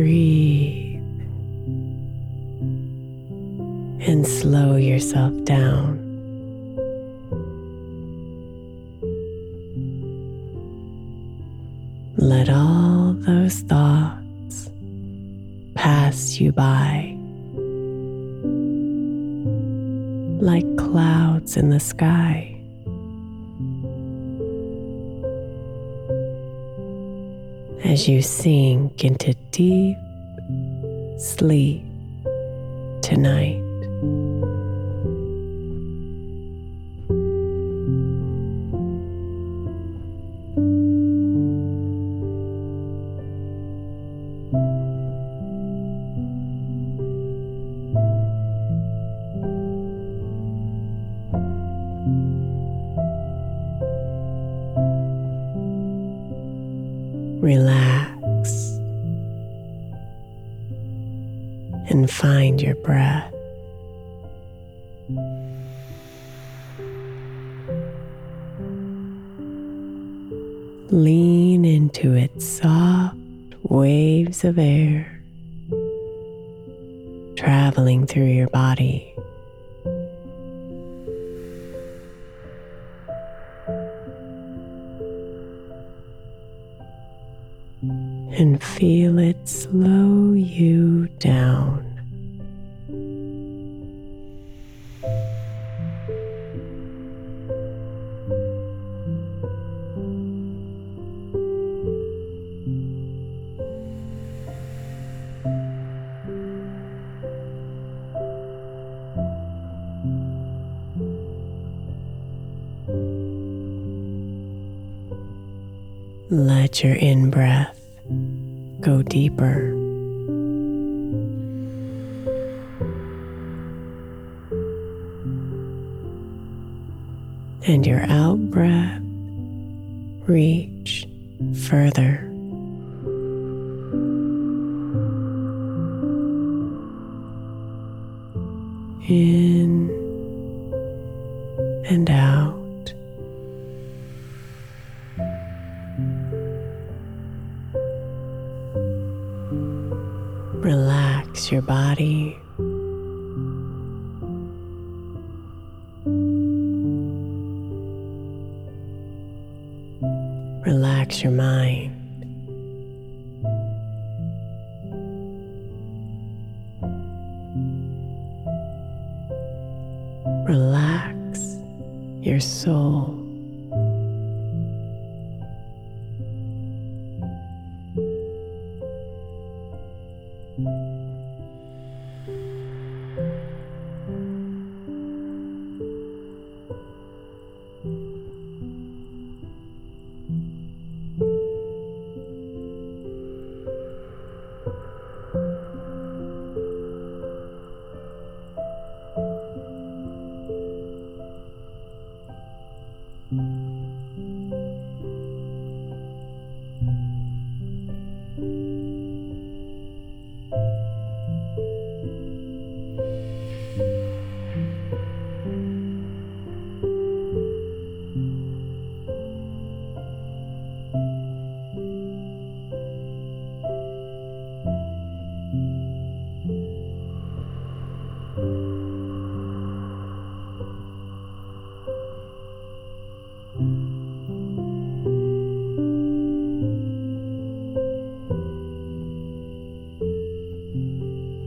Breathe and slow yourself down. Let all those thoughts pass you by. like clouds in the sky. As you sink into deep sleep tonight. Your breath. Lean into its soft waves of air traveling through your body. and feel it slow you down. Breath go deeper. And your out breath reach further.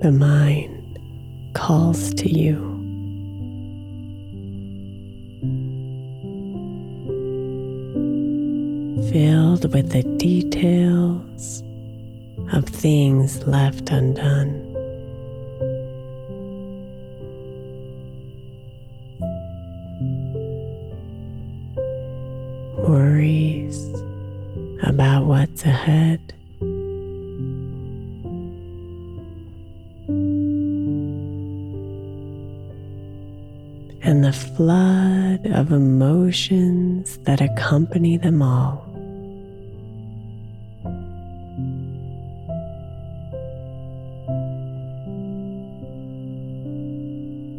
The mind calls to you. Filled with the details of things left undone. Emotions that accompany them all.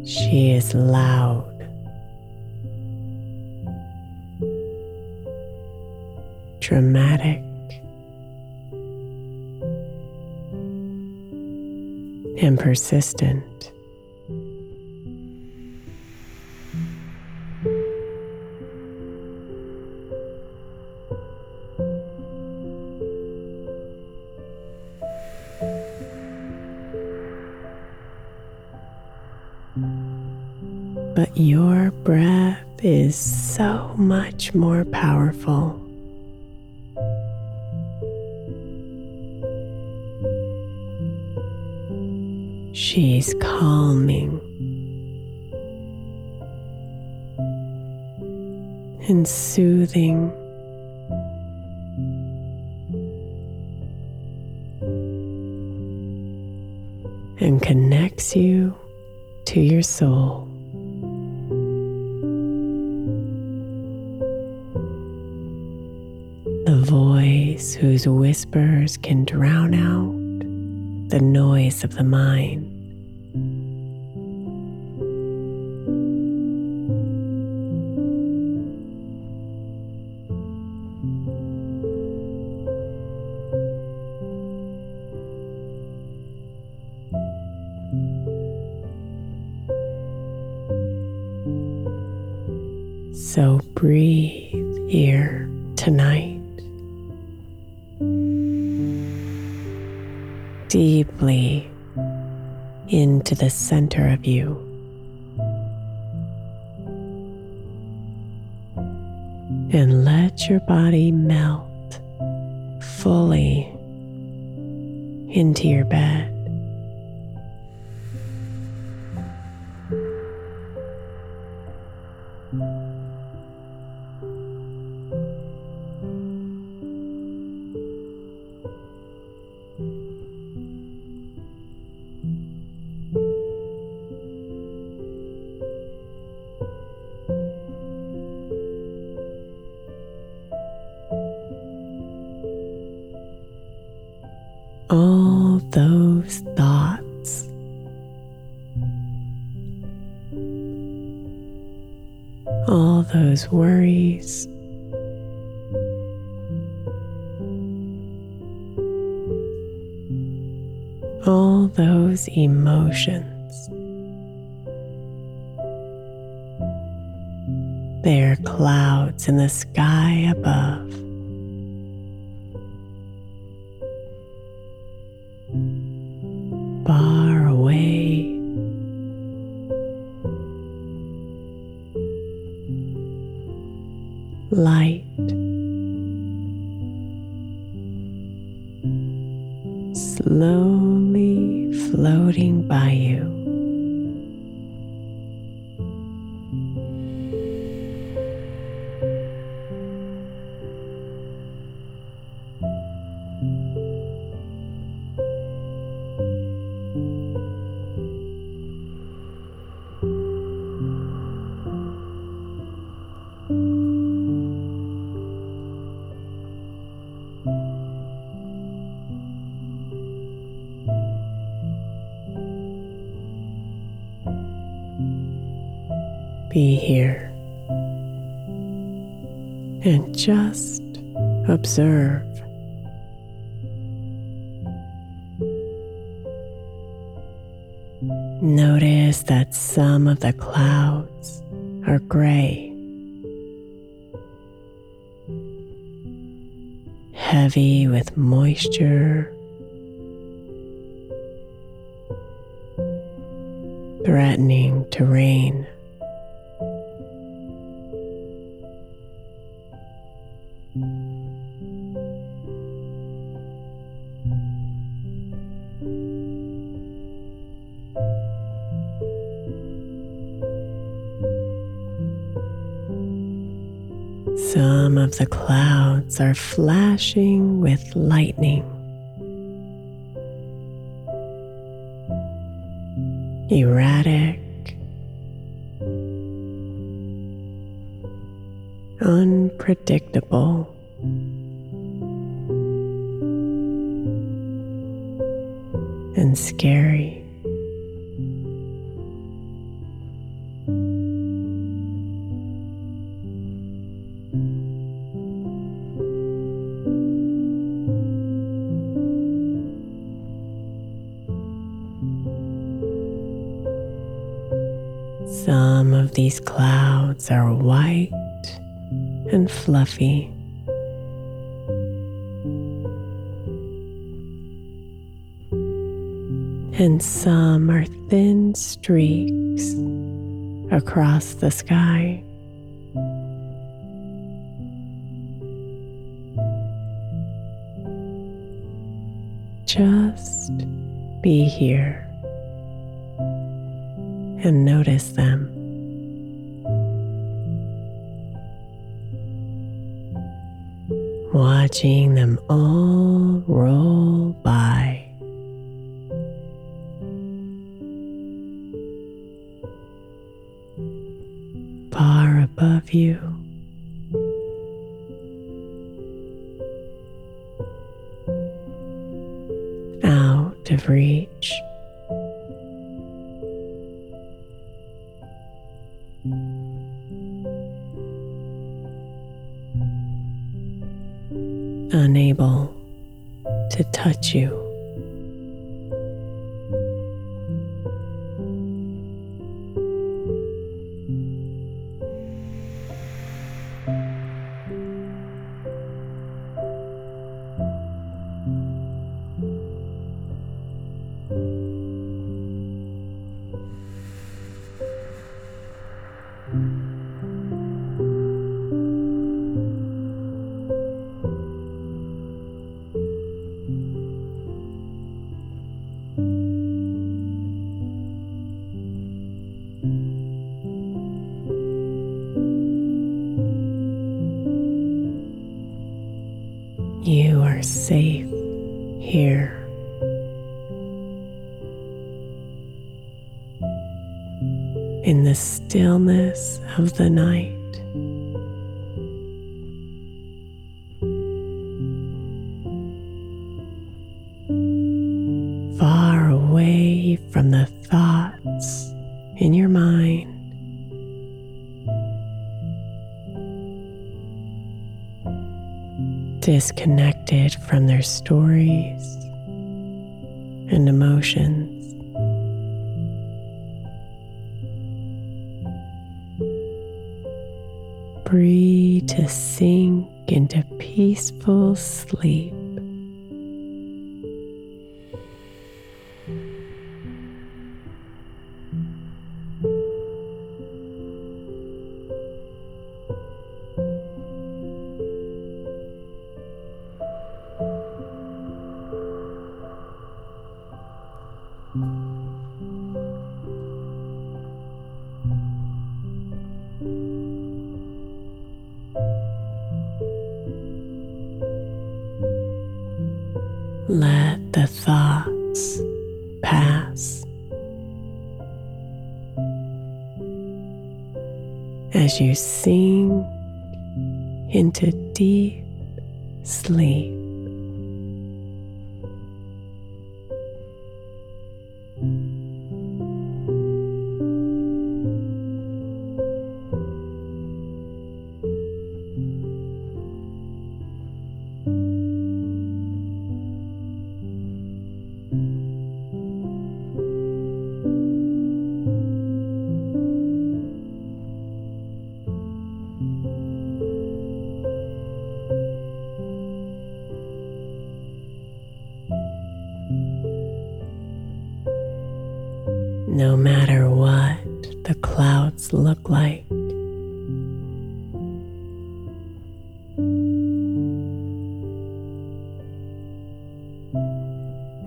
She is loud. Dramatic. And persistent. Much more powerful. She's calming and soothing. And connects you to your soul. Whose whispers can drown out the noise of the mind. So breathe here tonight. Deeply into the center of you. And let your body melt fully into your bed. All those thoughts. All those worries. All those emotions. They are clouds in the sky above. Be here and just observe. Notice that some of the clouds are gray, heavy with moisture threatening to rain. Are flashing with lightning. These clouds are white and fluffy. And some are thin streaks across the sky. Just be here and notice them. Watching them all roll by. Far above you. Out of reach. You the night. Far away from the thoughts in your mind. disconnected from their stories and emotions. Breathe to sink into peaceful sleep. Pass as you sink into deep sleep.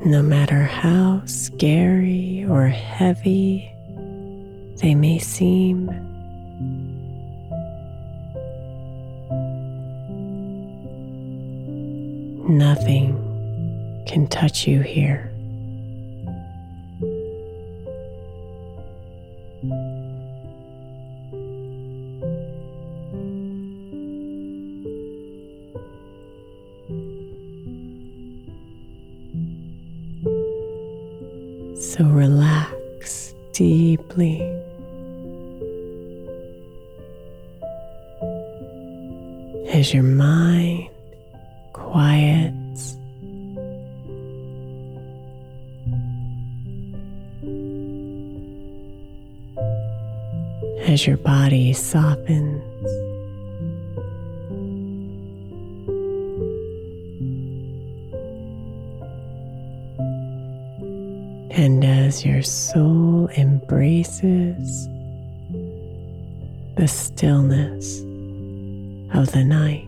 No matter how scary or heavy they may seem, nothing can touch you here. As your body softens. And as your soul embraces the stillness of the night,